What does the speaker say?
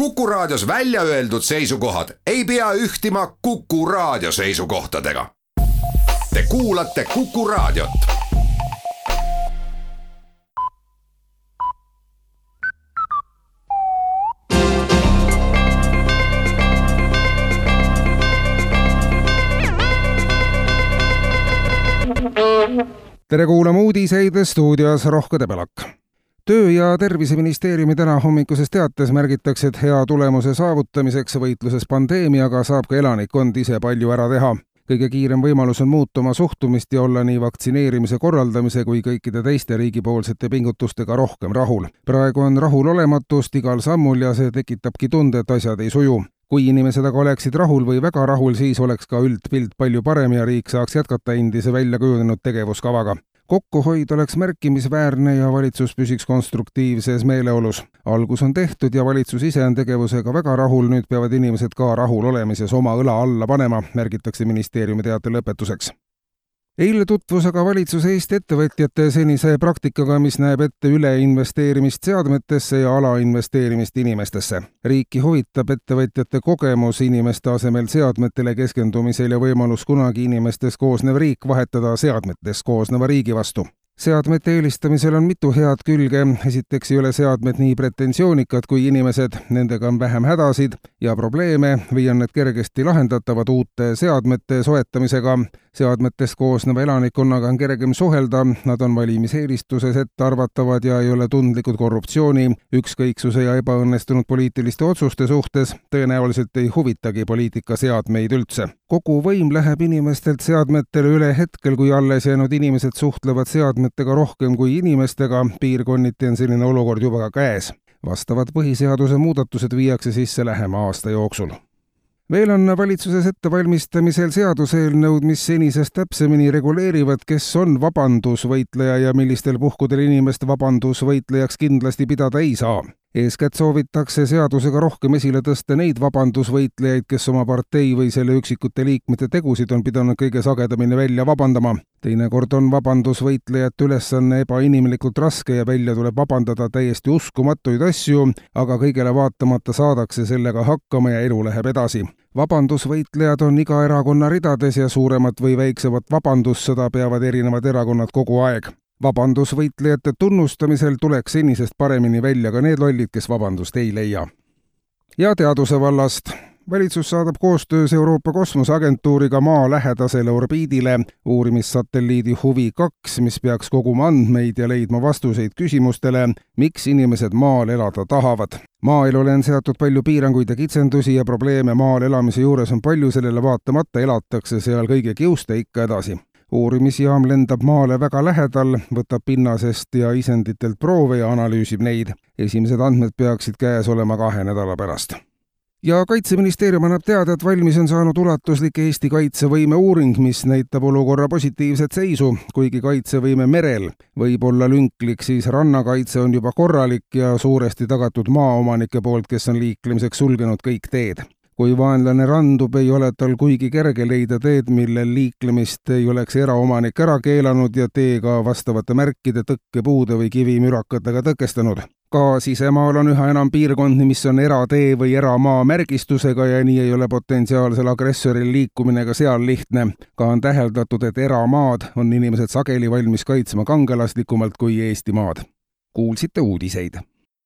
Kuku Raadios välja öeldud seisukohad ei pea ühtima Kuku Raadio seisukohtadega. Te kuulate Kuku Raadiot. tere kuulama uudiseid stuudios Rohke Debelak töö- ja Terviseministeeriumi tänahommikuses teates märgitakse, et hea tulemuse saavutamiseks võitluses pandeemiaga saab ka elanikkond ise palju ära teha. kõige kiirem võimalus on muuta oma suhtumist ja olla nii vaktsineerimise korraldamise kui kõikide teiste riigipoolsete pingutustega rohkem rahul. praegu on rahulolematust igal sammul ja see tekitabki tunde, et asjad ei suju kui inimesed aga oleksid rahul või väga rahul, siis oleks ka üldpilt palju parem ja riik saaks jätkata endise välja kujunenud tegevuskavaga kokkuhoid oleks märkimisväärne ja valitsus püsiks konstruktiivses meeleolus. algus on tehtud ja valitsus ise on tegevusega väga rahul, nüüd peavad inimesed ka rahul olemises oma õla alla panema, märgitakse ministeeriumi teate lõpetuseks eile tutvus aga valitsus Eesti ettevõtjate senise praktikaga, mis näeb ette üleinvesteerimist seadmetesse ja alainvesteerimist inimestesse. riiki huvitab ettevõtjate kogemus inimeste asemel seadmetele keskendumisel ja võimalus kunagi inimestest koosnev riik vahetada seadmetest koosneva riigi vastu seadmete eelistamisel on mitu head külge, esiteks ei ole seadmed nii pretensioonikad kui inimesed, nendega on vähem hädasid ja probleeme või on need kergesti lahendatavad uute seadmete soetamisega. Seadmetest koosneva elanikkonnaga on kergem suhelda, nad on valimiseelistuses ettearvatavad ja ei ole tundlikud korruptsiooni, ükskõiksuse ja ebaõnnestunud poliitiliste otsuste suhtes, tõenäoliselt ei huvitagi poliitikaseadmeid üldse. kogu võim läheb inimestelt seadmetele üle hetkel, kui alles jäänud inimesed suhtlevad seadmetega rohkem kui inimestega, piirkonniti on selline olukord juba ka käes. vastavad põhiseaduse muudatused viiakse sisse lähema aasta jooksul veel on valitsuses ettevalmistamisel seaduseelnõud, mis senisest täpsemini reguleerivad, kes on vabandusvõitleja ja millistel puhkudel inimest vabandusvõitlejaks kindlasti pidada ei saa eeskätt soovitakse seadusega rohkem esile tõsta neid vabandusvõitlejaid, kes oma partei või selle üksikute liikmete tegusid on pidanud kõige sagedamini välja vabandama. Teinekord on vabandusvõitlejate ülesanne ebainimlikult raske ja välja tuleb vabandada täiesti uskumatuid asju, aga kõigele vaatamata saadakse sellega hakkama ja elu läheb edasi vabandusvõitlejad on iga erakonna ridades ja suuremat või väiksemat vabandussõda peavad erinevad erakonnad kogu aeg vabandusvõitlejate tunnustamisel tuleks senisest paremini välja ka need lollid, kes vabandust ei leia. ja teaduse vallast. Valitsus saadab koostöös Euroopa Kosmoseagentuuriga Maa lähedasele orbiidile uurimissatelliidi Huvi kaks, mis peaks koguma andmeid ja leidma vastuseid küsimustele, miks inimesed Maal elada tahavad. maaelule on seatud palju piiranguid ja kitsendusi ja probleeme maal elamise juures on palju, sellele vaatamata elatakse seal kõige kiuste ikka edasi uurimisjaam lendab maale väga lähedal, võtab pinnasest ja isenditelt proove ja analüüsib neid. esimesed andmed peaksid käes olema kahe nädala pärast ja Kaitseministeerium annab teada, et valmis on saanud ulatuslik Eesti kaitsevõime uuring, mis näitab olukorra positiivset seisu, kuigi kaitsevõime merel võib olla lünklik, siis rannakaitse on juba korralik ja suuresti tagatud maaomanike poolt, kes on liiklemiseks sulgenud kõik teed kui vaenlane randub, ei ole tal kuigi kerge leida teed, millel liiklemist ei oleks eraomanik ära keelanud ja tee ka vastavate märkide, tõkkepuude või kivimürakatega tõkestanud. ka sisemaal on üha enam piirkondi, mis on eratee või eramaa märgistusega ja nii ei ole potentsiaalsel agressoril liikumine ka seal lihtne. ka on täheldatud, et eramaad on inimesed sageli valmis kaitsma kangelaslikumalt kui Eestimaad. kuulsite uudiseid